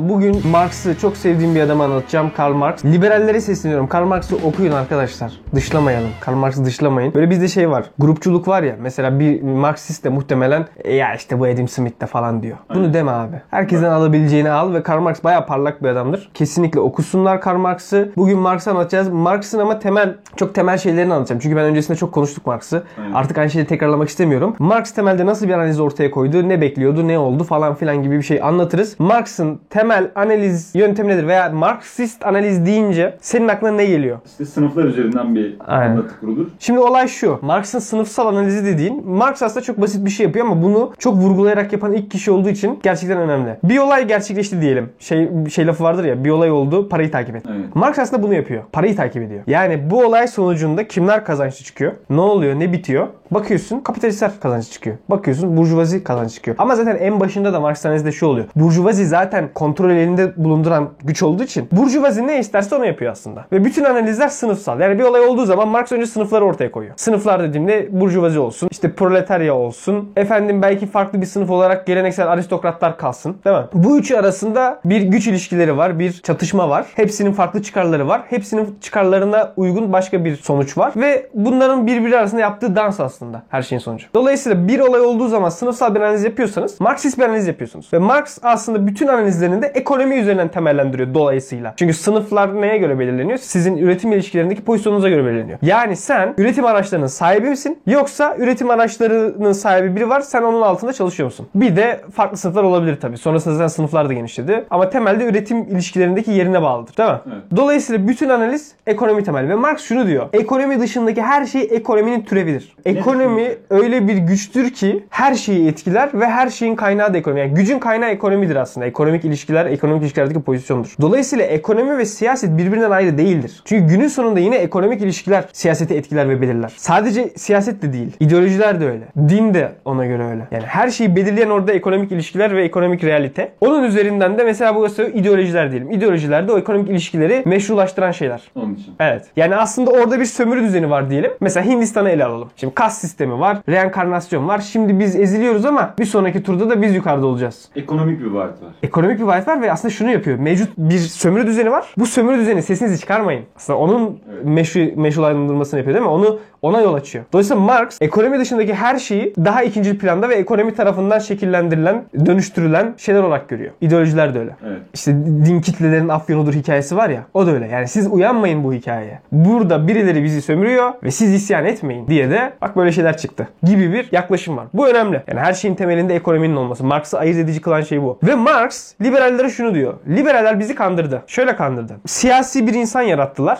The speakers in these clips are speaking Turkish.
Bugün Marx'ı çok sevdiğim bir adamı anlatacağım. Karl Marx. Liberallere sesleniyorum. Karl Marx'ı okuyun arkadaşlar. Dışlamayalım. Karl Marx'ı dışlamayın. Böyle bizde şey var. Grupçuluk var ya. Mesela bir Marksist de muhtemelen "E ya işte bu Adam Smith de falan diyor. Bunu Aynen. deme abi. Herkesten alabileceğini al ve Karl Marx bayağı parlak bir adamdır. Kesinlikle okusunlar Karl Marx'ı. Bugün Marx'ı anlatacağız. Marx'ın ama temel, çok temel şeylerini anlatacağım. Çünkü ben öncesinde çok konuştuk Marx'ı. Artık aynı şeyi tekrarlamak istemiyorum. Marx temelde nasıl bir analiz ortaya koydu, ne bekliyordu, ne oldu falan filan gibi bir şey anlatırız. Marx'ın temel analiz yöntemi nedir veya Marksist analiz deyince senin aklına ne geliyor? İşte sınıflar üzerinden bir Aynen. anlatı kurulur. Şimdi olay şu. Marx'ın sınıfsal analizi dediğin, Marx aslında çok basit bir şey yapıyor ama bunu çok vurgulayarak yapan ilk kişi olduğu için gerçekten önemli. Bir olay gerçekleşti diyelim. Şey şey lafı vardır ya, bir olay oldu, parayı takip et. Evet. Marx aslında bunu yapıyor. Parayı takip ediyor. Yani bu olay sonucunda kimler kazançlı çıkıyor? Ne oluyor? Ne bitiyor? Bakıyorsun kapitalistler kazançlı çıkıyor. Bakıyorsun burjuvazi kazançlı çıkıyor. Ama zaten en başında da Marx analizde şu oluyor. Burjuvazi zaten kontrol elinde bulunduran güç olduğu için burjuvazi ne isterse onu yapıyor aslında. Ve bütün analizler sınıfsal. Yani bir olay olduğu zaman Marx önce sınıfları ortaya koyuyor. Sınıflar dediğimde burjuvazi olsun, işte proletarya olsun, efendim belki farklı bir sınıf olarak geleneksel aristokratlar kalsın. Değil mi? Bu üçü arasında bir güç ilişkileri var, bir çatışma var. Hepsinin farklı çıkarları var. Hepsinin çıkarlarına uygun başka bir sonuç var. Ve bunların birbiri arasında yaptığı dans aslında her şeyin sonucu. Dolayısıyla bir olay olduğu zaman sınıfsal bir analiz yapıyorsanız Marksist bir analiz yapıyorsunuz. Ve Marx aslında bütün analizlerini de ekonomi üzerinden temellendiriyor dolayısıyla. Çünkü sınıflar neye göre belirleniyor? Sizin üretim ilişkilerindeki pozisyonunuza göre belirleniyor. Yani sen üretim araçlarının sahibi misin? Yoksa üretim araçlarının sahibi biri var sen onun altında çalışıyor musun? Bir de farklı sınıflar olabilir tabii. Sonrasında zaten sınıflar da genişledi. Ama temelde üretim ilişkilerindeki yerine bağlıdır. Değil mi? Evet. Dolayısıyla bütün analiz ekonomi temel. Ve Marx şunu diyor. Ekonomi dışındaki her şey ekonominin türevidir. Ekonomi öyle bir güçtür ki her şeyi etkiler ve her şeyin kaynağı da ekonomi. Yani gücün kaynağı ekonomidir aslında. Ekonomik ilişkiler, ekonomik ilişkilerdeki pozisyondur. Dolayısıyla ekonomi ve siyaset birbirinden ayrı değildir. Çünkü günün sonunda yine ekonomik ilişkiler siyaseti etkiler ve belirler. Sadece siyaset de değil. İdeolojiler de öyle. Din de ona göre öyle. Yani her şeyi belirleyen orada ekonomik ilişkiler ve ekonomik realite. Onun üzerinden de mesela burası ideolojiler diyelim. İdeolojiler de o ekonomik ilişkileri meşrulaştıran şeyler. Onun için. Evet. Yani aslında orada bir sömürü düzeni var diyelim. Mesela Hindistan'ı ele alalım. Şimdi kas sistemi var, reenkarnasyon var. Şimdi biz eziliyoruz ama bir sonraki turda da biz yukarıda olacağız. Ekonomik bir vaat var. Ekonomik bir vaat var ve aslında şunu yapıyor. Mevcut bir sömürü düzeni var. Bu sömürü düzeni sesinizi çıkarmayın. Aslında onun meşru, meşrulandırmasını yapıyor değil mi? Onu ona yol açıyor. Dolayısıyla Marx ekonomi dışındaki her şeyi daha ikinci planda ve ekonomi tarafından şekillendirilen, dönüştürülen şeyler olarak görüyor. İdeolojiler de öyle. Evet. İşte din kitlelerin afyonudur hikayesi var ya o da öyle. Yani siz uyanmayın bu hikayeye. Burada birileri bizi sömürüyor ve siz isyan etmeyin diye de bak böyle şeyler çıktı gibi bir yaklaşım var. Bu önemli. Yani her şeyin temelinde ekonominin olması. Marx'ı ayırt edici kılan şey bu. Ve Marx liberallere şunu diyor. Liberaller bizi kandırdı. Şöyle kandırdı. Siyasi bir insan yarattılar.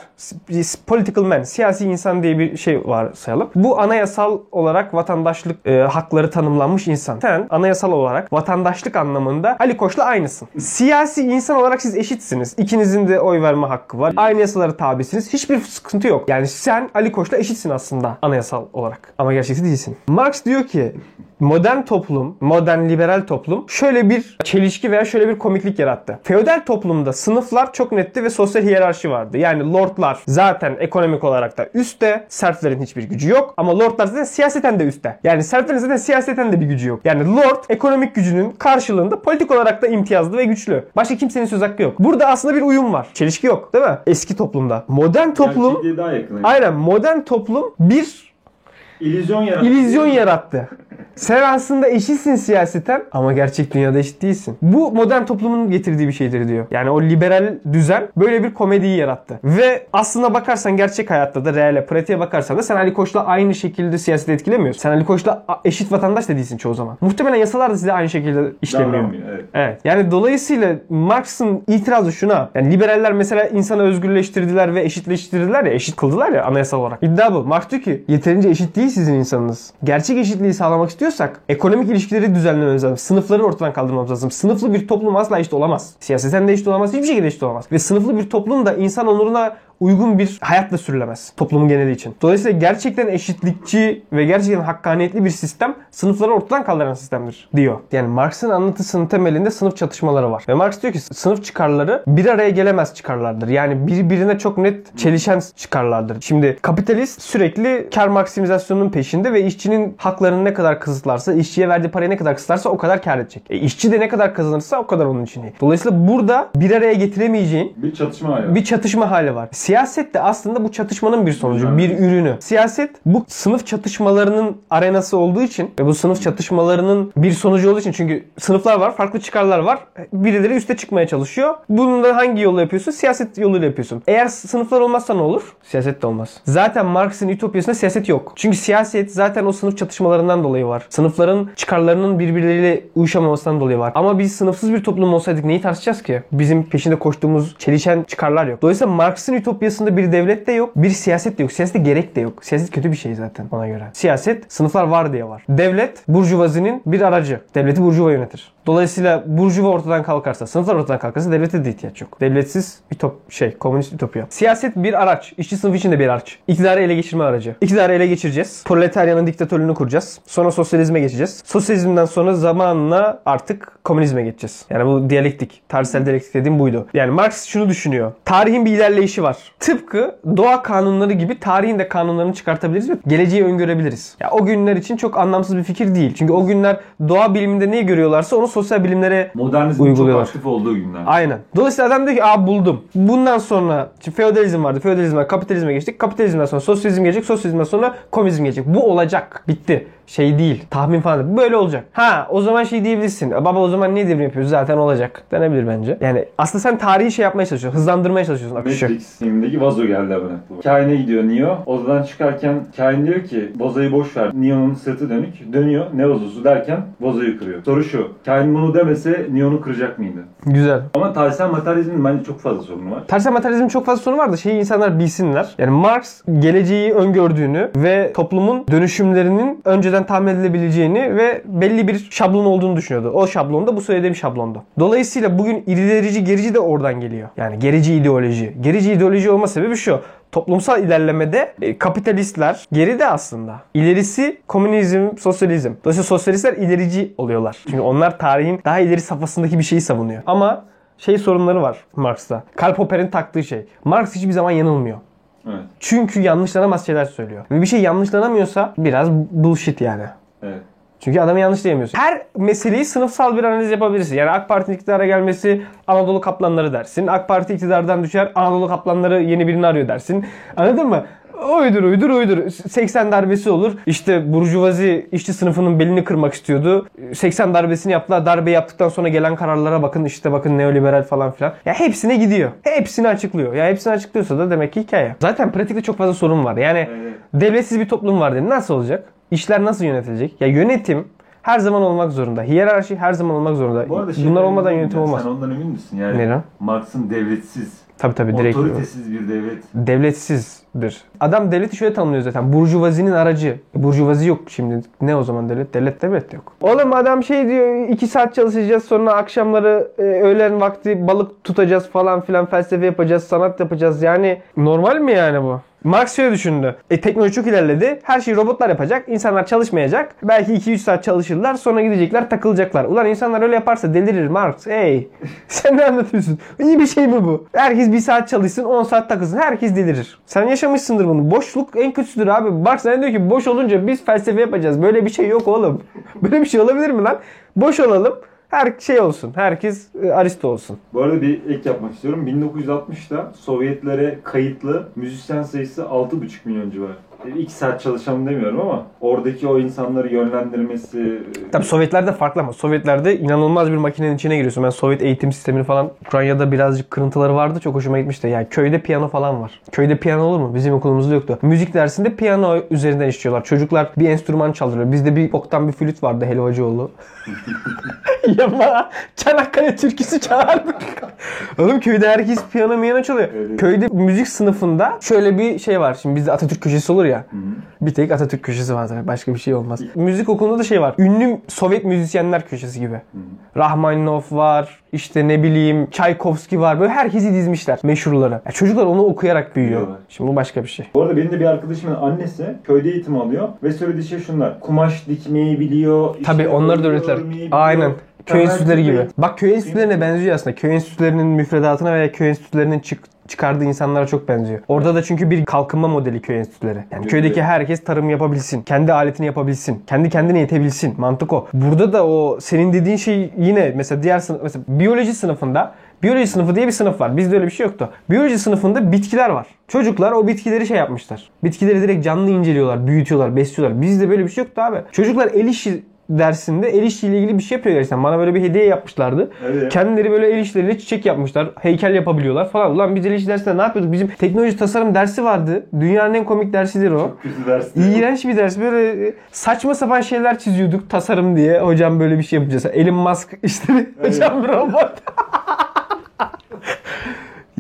Political man. Siyasi insan diye bir şey var sayalım. Bu anayasal olarak vatandaşlık e, hakları tanımlanmış insan. Sen anayasal olarak vatandaşlık anlamında Ali Koç'la aynısın. Siyasi insan olarak siz eşitsiniz. İkinizin de oy verme hakkı var. Aynı yasalara tabisiniz. Hiçbir sıkıntı yok. Yani sen Ali Koç'la eşitsin aslında anayasal olarak. Ama gerçekte değilsin. Marx diyor ki modern toplum, modern liberal toplum şöyle bir çelişki veya şöyle bir komiklik yarattı. Feodal toplumda sınıflar çok netti ve sosyal hiyerarşi vardı. Yani lordlar zaten ekonomik olarak da üstte, serflerin hiçbir gücü yok ama lordlar zaten siyaseten de üstte. Yani serflerin zaten siyaseten de bir gücü yok. Yani lord ekonomik gücünün karşılığında politik olarak da imtiyazlı ve güçlü. Başka kimsenin söz hakkı yok. Burada aslında bir uyum var. Çelişki yok değil mi? Eski toplumda. Modern toplum Gerçekliğe daha yakın. Aynen modern toplum bir İllüzyon yarattı. İllüzyon yarattı. Sen aslında eşitsin siyaseten ama gerçek dünyada eşit değilsin. Bu modern toplumun getirdiği bir şeydir diyor. Yani o liberal düzen böyle bir komediyi yarattı. Ve aslına bakarsan gerçek hayatta da reale, pratiğe bakarsan da sen Ali Koç'la aynı şekilde siyaseti etkilemiyorsun. Sen Ali Koç'la eşit vatandaş da değilsin çoğu zaman. Muhtemelen yasalar da size aynı şekilde işlemiyor. Evet. Evet. Yani dolayısıyla Marx'ın itirazı şuna. Yani liberaller mesela insanı özgürleştirdiler ve eşitleştirdiler ya, eşit kıldılar ya anayasal olarak. İddia bu. Marx diyor ki yeterince eşit değil sizin insanınız. Gerçek eşitliği sağlamak istiyorsak ekonomik ilişkileri düzenlememiz lazım. Sınıfları ortadan kaldırmamız lazım. Sınıflı bir toplum asla eşit olamaz. Siyaseten de eşit olamaz. Hiçbir şekilde eşit olamaz. Ve sınıflı bir toplum da insan onuruna uygun bir hayatla sürülemez toplumun geneli için. Dolayısıyla gerçekten eşitlikçi ve gerçekten hakkaniyetli bir sistem sınıfları ortadan kaldıran sistemdir diyor. Yani Marx'ın anlatısının temelinde sınıf çatışmaları var. Ve Marx diyor ki sınıf çıkarları bir araya gelemez çıkarlardır. Yani birbirine çok net çelişen çıkarlardır. Şimdi kapitalist sürekli kar maksimizasyonunun peşinde ve işçinin haklarını ne kadar kısıtlarsa, işçiye verdiği parayı ne kadar kısıtlarsa o kadar kar edecek. E, işçi de ne kadar kazanırsa o kadar onun için iyi. Dolayısıyla burada bir araya getiremeyeceğin Bir çatışma var. bir çatışma hali var. Siyaset de aslında bu çatışmanın bir sonucu, bir ürünü. Siyaset bu sınıf çatışmalarının arenası olduğu için ve bu sınıf çatışmalarının bir sonucu olduğu için çünkü sınıflar var, farklı çıkarlar var. Birileri üste çıkmaya çalışıyor. Bunu da hangi yolla yapıyorsun? Siyaset yoluyla yapıyorsun. Eğer sınıflar olmazsa ne olur? Siyaset de olmaz. Zaten Marx'ın ütopyasında siyaset yok. Çünkü siyaset zaten o sınıf çatışmalarından dolayı var. Sınıfların çıkarlarının birbirleriyle uyuşamamasından dolayı var. Ama biz sınıfsız bir toplum olsaydık neyi tartışacağız ki? Bizim peşinde koştuğumuz çelişen çıkarlar yok. Dolayısıyla Marx'ın ütopyasında bir devlet de yok, bir siyaset de yok. Siyasete gerek de yok. Siyaset kötü bir şey zaten ona göre. Siyaset sınıflar var diye var. Devlet burjuvazinin bir aracı. Devleti burjuva yönetir. Dolayısıyla burjuva ortadan kalkarsa, sınıflar ortadan kalkarsa devlete de ihtiyaç yok. Devletsiz ütop şey, komünist ütopya. Siyaset bir araç. İşçi sınıfı için de bir araç. İktidarı ele geçirme aracı. İktidarı ele geçireceğiz. Proletaryanın diktatörlüğünü kuracağız. Sonra sosyalizme geçeceğiz. Sosyalizmden sonra zamanla artık komünizme geçeceğiz. Yani bu diyalektik. Tarihsel diyalektik dediğim buydu. Yani Marx şunu düşünüyor. Tarihin bir ilerleyişi var. Tıpkı doğa kanunları gibi tarihin de kanunlarını çıkartabiliriz ve geleceği öngörebiliriz. Ya o günler için çok anlamsız bir fikir değil. Çünkü o günler doğa biliminde neyi görüyorlarsa onu sosyal bilimlere Modernizmin Uyguluyorlar. çok aktif olduğu günler. Aynen. Dolayısıyla adam diyor ki aa buldum. Bundan sonra şimdi feodalizm vardı. Feodalizmden kapitalizme geçtik. Kapitalizmden sonra sosyalizm gelecek. Sosyalizmden sonra komünizm gelecek. Bu olacak. Bitti. Şey değil. Tahmin falan değil. Böyle olacak. Ha o zaman şey diyebilirsin. Baba o zaman niye devrim yapıyoruz? Zaten olacak. Denebilir bence. Yani aslında sen tarihi şey yapmaya çalışıyorsun. Hızlandırmaya çalışıyorsun akışı. Matrix filmindeki vazo geldi hemen aklıma. Kain'e gidiyor Neo. Odadan çıkarken Kain diyor ki vazoyu boş ver. Neo'nun sırtı dönük. Dönüyor. Ne vazosu derken vazoyu kırıyor. Soru şu. Kain bunu demese Neo'nu kıracak mıydı? Güzel. Ama tarihsel materyalizmin bence çok fazla sorunu var. Tarihsel materyalizmin çok fazla sorunu var da şeyi insanlar bilsinler. Yani Marx geleceği öngördüğünü ve toplumun dönüşümlerinin önceden tahmin edilebileceğini ve belli bir şablon olduğunu düşünüyordu. O şablon da bu söylediğim şablondu. Dolayısıyla bugün ilerici gerici de oradan geliyor. Yani gerici ideoloji. Gerici ideoloji olma sebebi şu. Toplumsal ilerlemede e, kapitalistler geride aslında. İlerisi komünizm, sosyalizm. Dolayısıyla sosyalistler ilerici oluyorlar. Çünkü onlar tarihin daha ileri safhasındaki bir şeyi savunuyor. Ama şey sorunları var Marx'ta. Karl Popper'in taktığı şey. Marx hiçbir zaman yanılmıyor. Evet. Çünkü yanlışlanamaz şeyler söylüyor. Ve bir şey yanlışlanamıyorsa biraz bullshit yani. Evet. Çünkü adamı yanlış diyemiyorsun. Her meseleyi sınıfsal bir analiz yapabilirsin. Yani AK Parti'nin iktidara gelmesi Anadolu kaplanları dersin. AK Parti iktidardan düşer Anadolu kaplanları yeni birini arıyor dersin. Anladın mı? Uydur uydur uydur. 80 darbesi olur. İşte burjuvazi işçi sınıfının belini kırmak istiyordu. 80 darbesini yaptılar. Darbe yaptıktan sonra gelen kararlara bakın işte bakın neoliberal falan filan. Ya hepsine gidiyor. Hepsini açıklıyor. Ya hepsini açıklıyorsa da demek ki hikaye. Zaten pratikte çok fazla sorun var. Yani Evet. devletsiz bir toplum var dedi. Nasıl olacak? İşler nasıl yönetilecek? Ya yönetim her zaman olmak zorunda. Hiyerarşi her zaman olmak zorunda. Bu arada şey Bunlar olmadan yönetim olmaz. Sen ondan emin misin? Yani Neden? Marx'ın devletsiz, Tabii tabii direkt. otoritesiz bir devlet. Devletsizdir. Adam devleti şöyle tanımlıyor zaten. Burjuvazinin aracı. Burjuvazi yok şimdi. Ne o zaman devlet? Devlet devlet yok. Oğlum adam şey diyor 2 saat çalışacağız sonra akşamları e, öğlen vakti balık tutacağız falan filan felsefe yapacağız, sanat yapacağız. Yani normal mi yani bu? Marx şöyle düşündü. E teknoloji çok ilerledi. Her şeyi robotlar yapacak. İnsanlar çalışmayacak. Belki 2-3 saat çalışırlar. Sonra gidecekler takılacaklar. Ulan insanlar öyle yaparsa delirir Marx. Hey. Sen ne anlatıyorsun? İyi bir şey mi bu? Herkes bir saat çalışsın 10 saat takılsın. Herkes delirir. Sen yaşamışsındır bunu. Boşluk en kötüsüdür abi. Marx sana diyor ki boş olunca biz felsefe yapacağız. Böyle bir şey yok oğlum. Böyle bir şey olabilir mi lan? Boş olalım. Her şey olsun. Herkes e, Aristo olsun. Bu arada bir ek yapmak istiyorum. 1960'da Sovyetlere kayıtlı müzisyen sayısı 6,5 milyon civarı. 2 saat çalışan demiyorum ama oradaki o insanları yönlendirmesi... Tabii Sovyetlerde farklı ama Sovyetlerde inanılmaz bir makinenin içine giriyorsun. Ben Sovyet eğitim sistemini falan Ukrayna'da birazcık kırıntıları vardı. Çok hoşuma gitmişti. Yani köyde piyano falan var. Köyde piyano olur mu? Bizim okulumuzda yoktu. Müzik dersinde piyano üzerinden işliyorlar. Çocuklar bir enstrüman çalıyor. Bizde bir boktan bir flüt vardı Helvacıoğlu. Yapma. Çanakkale türküsü çalardık. Oğlum köyde herkes piyano miyano çalıyor. Evet. Köyde müzik sınıfında şöyle bir şey var. Şimdi bizde Atatürk köşesi olur ya. Bir tek Atatürk köşesi vardır. Başka bir şey olmaz. Müzik okulunda da şey var. Ünlü Sovyet müzisyenler köşesi gibi. Rahmaninov var. işte ne bileyim Çaykovski var. Böyle herkesi dizmişler. Meşhurları. Ya çocuklar onu okuyarak büyüyor. Biliyorlar. Şimdi bu başka bir şey. Bu arada benim de bir arkadaşımın annesi köyde eğitim alıyor ve söylediği şey şunlar. Kumaş dikmeyi biliyor. işte Tabii onları da biliyor, Aynen. Köy enstitüleri gibi. Bak köy enstitülerine benziyor aslında. Köy enstitülerinin müfredatına veya köy enstitülerinin çık çıkardığı insanlara çok benziyor. Orada da çünkü bir kalkınma modeli köy enstitüleri. Yani köydeki herkes tarım yapabilsin. Kendi aletini yapabilsin. Kendi kendine yetebilsin. Mantık o. Burada da o senin dediğin şey yine mesela diğer sınıf mesela biyoloji sınıfında Biyoloji sınıfı diye bir sınıf var. Bizde öyle bir şey yoktu. Biyoloji sınıfında bitkiler var. Çocuklar o bitkileri şey yapmışlar. Bitkileri direkt canlı inceliyorlar, büyütüyorlar, besliyorlar. Bizde böyle bir şey yoktu abi. Çocuklar el işi dersinde el işiyle ilgili bir şey yapıyor gerçekten. Bana böyle bir hediye yapmışlardı. Evet. Kendileri böyle el işleriyle çiçek yapmışlar. Heykel yapabiliyorlar falan. Ulan biz el işi dersinde ne yapıyorduk? Bizim teknoloji tasarım dersi vardı. Dünyanın en komik dersidir o. Kötü ders. İğrenç bir ders. Böyle saçma sapan şeyler çiziyorduk tasarım diye. Hocam böyle bir şey yapacağız. Elon Musk işte hocam robot.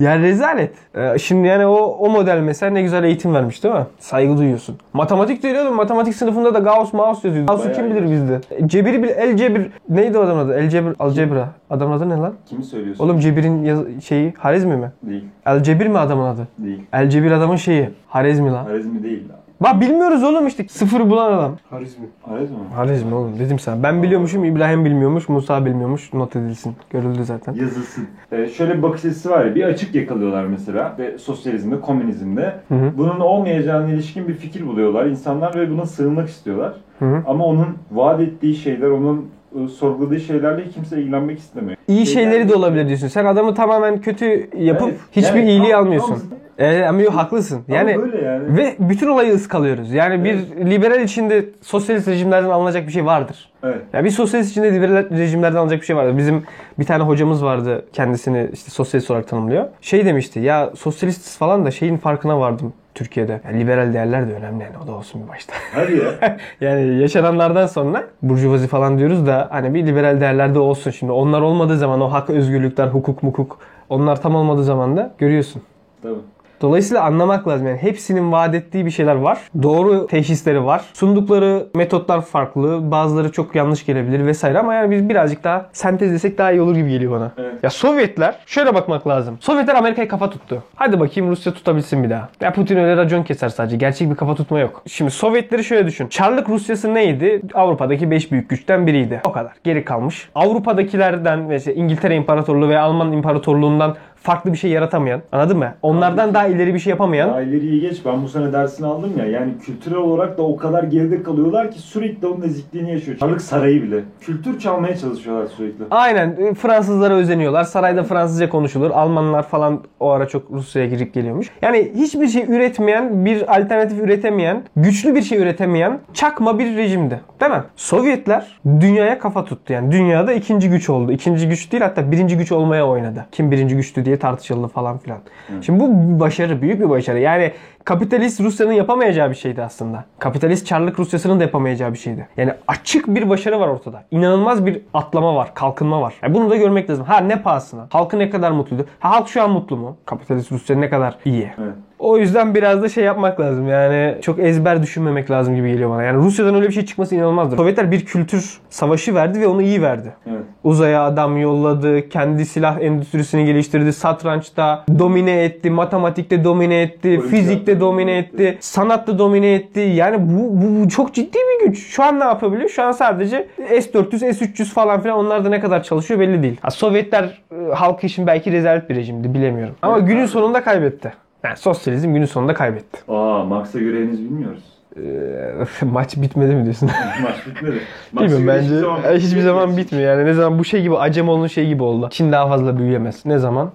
Yani rezalet. Ee, şimdi yani o o model mesela ne güzel eğitim vermiş değil mi? Saygı duyuyorsun. Matematik değil oğlum. Matematik sınıfında da Gauss Maus yazıyordu. Gauss'u kim bilir bizde? Cebiri bil, el cebir. Neydi o adamın adı? El cebir, algebra. Adamın adı ne lan? Kimi söylüyorsun? Oğlum Cebir'in yaz- şeyi Harizmi mi? Değil. El Cebir mi adamın adı? Değil. El Cebir adamın şeyi. Harizmi lan. Harizmi değil lan. Bak bilmiyoruz oğlum işte. Sıfır bulan adam. Harizmi. Harizmi mi? Harizmi oğlum dedim sana. Ben biliyormuşum, İbrahim bilmiyormuş, Musa bilmiyormuş. Not edilsin. Görüldü zaten. Yazılsın. Ee, şöyle bir bakış açısı var ya, bir açık yakalıyorlar mesela ve sosyalizmde, komünizmde. hı. Bunun olmayacağına ilişkin bir fikir buluyorlar insanlar ve buna sığınmak istiyorlar. Hı hı. Ama onun vaat ettiği şeyler, onun e, sorguladığı şeylerle kimse ilgilenmek istemiyor. İyi Şeyler- şeyleri de olabilir diyorsun. Sen adamı tamamen kötü yapıp Evet, hiçbir yani iyiliği tam- almıyorsun. tam- Evet ama yok haklısın. Ama Yani böyle yani. ve bütün olayı ıskalıyoruz. Yani bir liberal içinde sosyalist rejimlerden alınacak bir şey vardır. Evet. Ya bir sosyalist içinde liberal rejimlerden alınacak bir şey vardır. Bizim bir tane hocamız vardı kendisini işte sosyalist olarak tanımlıyor. Şey demişti ya sosyalist falan da şeyin farkına vardım Türkiye'de. Ya liberal değerler de önemli yani o da olsun bir başta. Hadi ya. yani yaşananlardan sonra burjuvazi falan diyoruz da hani bir liberal değerler de olsun şimdi. Onlar olmadığı zaman o hak, özgürlükler, hukuk, mukuk onlar tam olmadığı zaman da görüyorsun. Tabii. Dolayısıyla anlamak lazım yani hepsinin vaat ettiği bir şeyler var. Doğru teşhisleri var. Sundukları metotlar farklı. Bazıları çok yanlış gelebilir vesaire ama yani biz birazcık daha sentezlesek daha iyi olur gibi geliyor bana. Evet. Ya Sovyetler şöyle bakmak lazım. Sovyetler Amerika'yı kafa tuttu. Hadi bakayım Rusya tutabilsin bir daha. Ya Putin öyle racon keser sadece. Gerçek bir kafa tutma yok. Şimdi Sovyetleri şöyle düşün. Çarlık Rusyası neydi? Avrupa'daki 5 büyük güçten biriydi. O kadar. Geri kalmış. Avrupa'dakilerden mesela İngiltere İmparatorluğu veya Alman İmparatorluğundan farklı bir şey yaratamayan. Anladın mı? Onlardan daha ileri bir şey yapamayan. Daha ileriye geç. Ben bu sene dersini aldım ya. Yani kültürel olarak da o kadar geride kalıyorlar ki sürekli onun ezikliğini yaşıyor. Çarlık Sarayı bile. Kültür çalmaya çalışıyorlar sürekli. Aynen e, Fransızlara özeniyorlar. Sarayda Fransızca konuşulur. Almanlar falan o ara çok Rusya'ya girip geliyormuş. Yani hiçbir şey üretmeyen, bir alternatif üretemeyen, güçlü bir şey üretemeyen çakma bir rejimdi. Değil mi? Sovyetler dünyaya kafa tuttu. Yani dünyada ikinci güç oldu. İkinci güç değil hatta birinci güç olmaya oynadı. Kim birinci güçtü diye tartışıldı falan filan. Şimdi bu başarı, büyük bir başarı. Yani kapitalist Rusya'nın yapamayacağı bir şeydi aslında. Kapitalist Çarlık Rusyası'nın da yapamayacağı bir şeydi. Yani açık bir başarı var ortada. İnanılmaz bir atlama var, kalkınma var. Yani bunu da görmek lazım. Ha ne pahasına? Halkı ne kadar mutluydu? Ha halk şu an mutlu mu? Kapitalist Rusya ne kadar iyi? Evet. O yüzden biraz da şey yapmak lazım yani çok ezber düşünmemek lazım gibi geliyor bana. Yani Rusya'dan öyle bir şey çıkması inanılmazdır. Sovyetler bir kültür savaşı verdi ve onu iyi verdi. Evet. Uzaya adam yolladı, kendi silah endüstrisini geliştirdi, satrançta domine etti, matematikte domine etti, Olimpiyat fizikte domine domine etti, sanatta domine etti. Yani bu, bu, bu çok ciddi bir güç. Şu an ne yapabiliyor? Şu an sadece S-400, S-300 falan filan onlar da ne kadar çalışıyor belli değil. Ha, Sovyetler e, halkı için belki rezalet bir rejimdi bilemiyorum. Ama Evet, günün sonunda kaybetti. Yani sosyalizm günün sonunda kaybetti. Aa Marx'a göre henüz bilmiyoruz. Ee, maç bitmedi mi diyorsun? Maç bitmedi. Marx'a Bilmiyorum göre bence hiçbir zaman bitmiyor. Yani ne zaman bu şey gibi Acemoğlu'nun şey gibi oldu. Çin daha fazla büyüyemez. Ne zaman?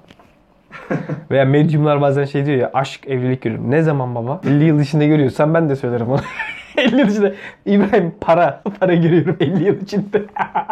Veya medyumlar bazen şey diyor ya aşk evlilik görür. Ne zaman baba? 50 yıl içinde görüyorsan ben de söylerim onu. 50 yıl içinde İbrahim para. Para görüyorum 50 yıl içinde.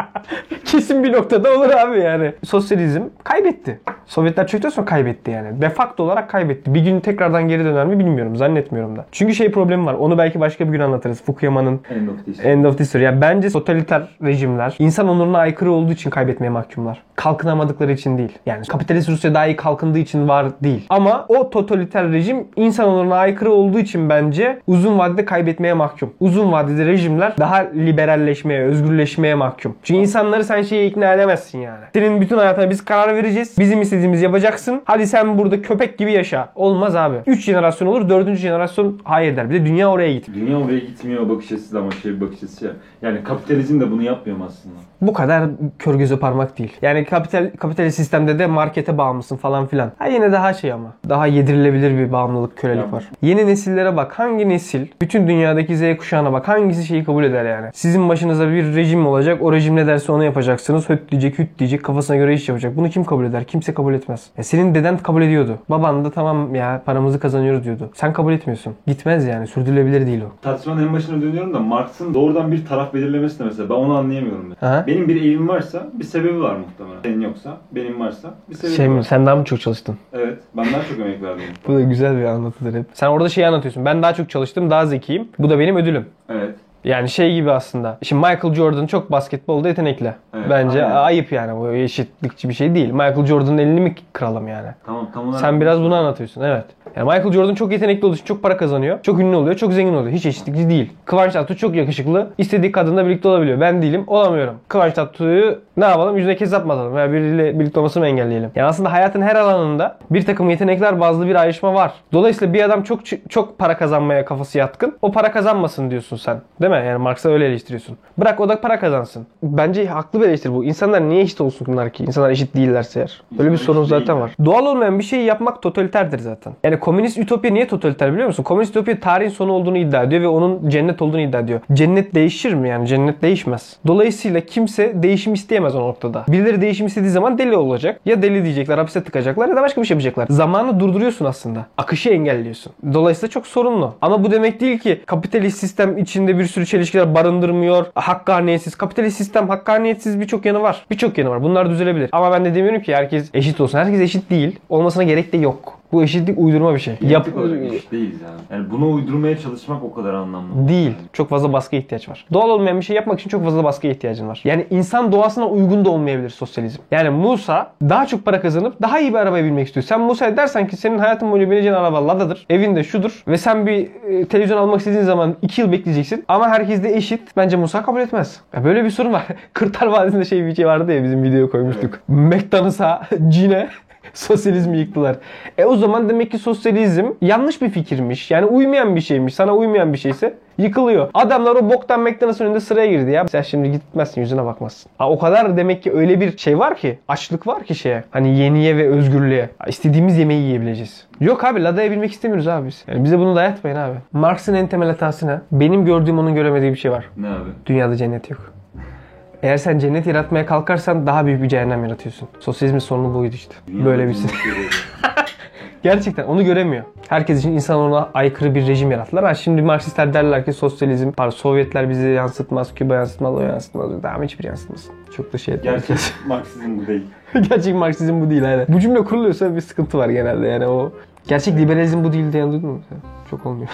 Kesin bir noktada olur abi yani. Sosyalizm kaybetti. Sovyetler çöktükten sonra kaybetti yani. De facto olarak kaybetti. Bir gün tekrardan geri döner mi bilmiyorum. Zannetmiyorum da. Çünkü şey problemi var. Onu belki başka bir gün anlatırız. Fukuyama'nın End of this. End of. Yani bence totaliter rejimler insan onuruna aykırı olduğu için kaybetmeye mahkumlar. Kalkınamadıkları için değil. Yani kapitalist Rusya daha iyi kalkındığı için var değil. Ama o totaliter rejim insan onuruna aykırı olduğu için bence uzun vadede kaybetmeye mahkum. Uzun vadede rejimler daha liberalleşmeye, özgürleşmeye mahkum. Çünkü insanları sen şeye ikna edemezsin yani. Senin bütün hayatına biz karar vereceğiz. Bizim istediğimizi yapacaksın. Hadi sen burada köpek gibi yaşa. Olmaz abi. 3 jenerasyon olur, 4. jenerasyon hayır der. Bir de dünya oraya git. Dünya oraya gitmiyor bakış açısı ama şey bir bakış açısı ya. Yani kapitalizm de bunu yapmıyor mu aslında? Bu kadar kör göze parmak değil. Yani kapital kapitalist sistemde de markete bağımlısın falan filan. Ha yine daha şey ama. Daha yedirilebilir bir bağımlılık, kölelik Ya. var. Yeni nesillere bak. Hangi nesil? Bütün dünyadaki Z kuşağına bak. Hangisi şeyi kabul eder yani? Sizin başınıza bir rejim olacak. O rejim ne derse onu yapacaksınız. Höt diyecek, hüt diyecek. Kafasına göre iş yapacak. Bunu kim kabul eder? Kimse kabul etmez. Ya senin deden kabul ediyordu. Baban da tamam ya paramızı kazanıyoruz diyordu. Sen kabul etmiyorsun. Gitmez yani. Sürdürülebilir değil o. Tartışmanın en başına dönüyorum da Marx'ın doğrudan bir taraf belirlemesi de mesela ben onu anlayamıyorum. Ben. Aha. Benim bir evim varsa bir sebebi var muhtemelen. Senin yoksa benim varsa bir sebebi Şey var. mi? Sen daha mı çok çalıştın? Evet. Ben daha çok emek verdim. Bu da güzel bir anlatıdır hep. Sen orada şeyi anlatıyorsun. Ben daha çok çalıştım, daha zekiyim. Bu da benim ödülüm. Evet. Yani şey gibi aslında. Şimdi Michael Jordan çok basketbolda yetenekli. Evet, Bence aynen. ayıp yani. Bu eşitlikçi bir şey değil. Michael Jordan'ın elini mi kıralım yani? Tamam tam olarak. Sen biraz bunu anlatıyorsun. Evet. Yani Michael Jordan çok yetenekli olduğu için çok para kazanıyor. Çok ünlü oluyor. Çok zengin oluyor. Hiç eşitlikçi değil. Kıvanç Tatlıtuğ çok yakışıklı. İstediği kadınla birlikte olabiliyor. Ben değilim. Olamıyorum. Kıvanç Tatlıtuğ'u ne yapalım? Yüzüne kezzap mı atalım? Veya biriyle birlikte olmasını mı engelleyelim? Yani aslında hayatın her alanında bir takım yetenekler bazlı bir ayrışma var. Dolayısıyla bir adam çok çok para kazanmaya kafası yatkın. O para kazanmasın diyorsun sen. Değil mi? Yani Marx'a öyle eleştiriyorsun. Bırak o da para kazansın. Bence haklı bir eleştiri bu. İnsanlar niye eşit olsunlar ki? İnsanlar eşit değillerse eğer. Böyle bir sorun zaten var. Doğal olmayan bir şeyi yapmak totaliterdir zaten. Yani komünist ütopya niye totaliter biliyor musun? Komünist ütopya tarihin sonu olduğunu iddia ediyor ve onun cennet olduğunu iddia ediyor. Cennet değişir mi yani? Cennet değişmez. Dolayısıyla kimse değişim isteyemez o noktada. Birileri değişim istediği zaman deli olacak. Ya deli diyecekler, hapse tıkacaklar ya da başka bir şey yapacaklar. Zamanı durduruyorsun aslında. Akışı engelliyorsun. Dolayısıyla çok sorunlu. Ama bu demek değil ki kapitalist sistem içinde bir sürü çelişkiler barındırmıyor. Hakkaniyetsiz. Kapitalist sistem hakkaniyetsiz birçok yanı var. Birçok yanı var. Bunlar düzelebilir. Ama ben de demiyorum ki herkes eşit olsun. Herkes eşit değil. Olmasına gerek de yok. Bu eşitlik uydurma bir şey. Yap eşit değiliz yani. Yani bunu uydurmaya çalışmak o kadar anlamlı. Değil. Çok fazla baskıya ihtiyaç var. Doğal olmayan bir şey yapmak için çok fazla baskıya ihtiyacın var. Yani insan doğasına uygun da olmayabilir sosyalizm. Yani Musa daha çok para kazanıp daha iyi bir arabaya binmek istiyor. Sen Musa'ya dersen ki senin hayatın boyunca bineceğin araba Lada'dır. Evinde şudur. Ve sen bir e, televizyon almak istediğin zaman 2 yıl bekleyeceksin. Ama herkes de eşit. Bence Musa kabul etmez. Ya böyle bir sorun var. Kırtar Vadisi'nde şey bir şey vardı ya bizim videoya koymuştuk. McDonald's'a, Cine sosyalizmi yıktılar. E o zaman demek ki sosyalizm yanlış bir fikirmiş. Yani uymayan bir şeymiş. Sana uymayan bir şeyse yıkılıyor. Adamlar o boktan McDonald's'ın önünde sıraya girdi ya. Sen şimdi gitmezsin yüzüne bakmazsın. Ha, o kadar demek ki öyle bir şey var ki. Açlık var ki şeye. Hani yeniye ve özgürlüğe. Ha, İstediğimiz yemeği yiyebileceğiz. Yok abi ladaya binmek istemiyoruz abi biz. Yani bize bunu dayatmayın abi. Marx'ın en temel hatası ne? Benim gördüğüm onun göremediği bir şey var. Ne abi? Dünyada cennet yok. Eğer sen cennet yaratmaya kalkarsan daha büyük bir cehennem yaratıyorsun. Sosyalizmin sorunu buydu işte. Böyle bir şey. Gerçekten onu göremiyor. Herkes için insan ona aykırı bir rejim yarattılar. Ha şimdi Marksistler derler ki sosyalizm, pardon Sovyetler bizi yansıtmaz, Küba yansıtmaz, o yansıtmaz. Tamam hiçbir yansıtmaz. Çok da şey etmez. Gerçek Marksizm bu değil. Gerçek Marksizm bu değil aynen. Bu cümle kuruluyorsa bir sıkıntı var genelde yani o. Gerçek liberalizm bu değil diyen duydun mu? sen? Çok olmuyor.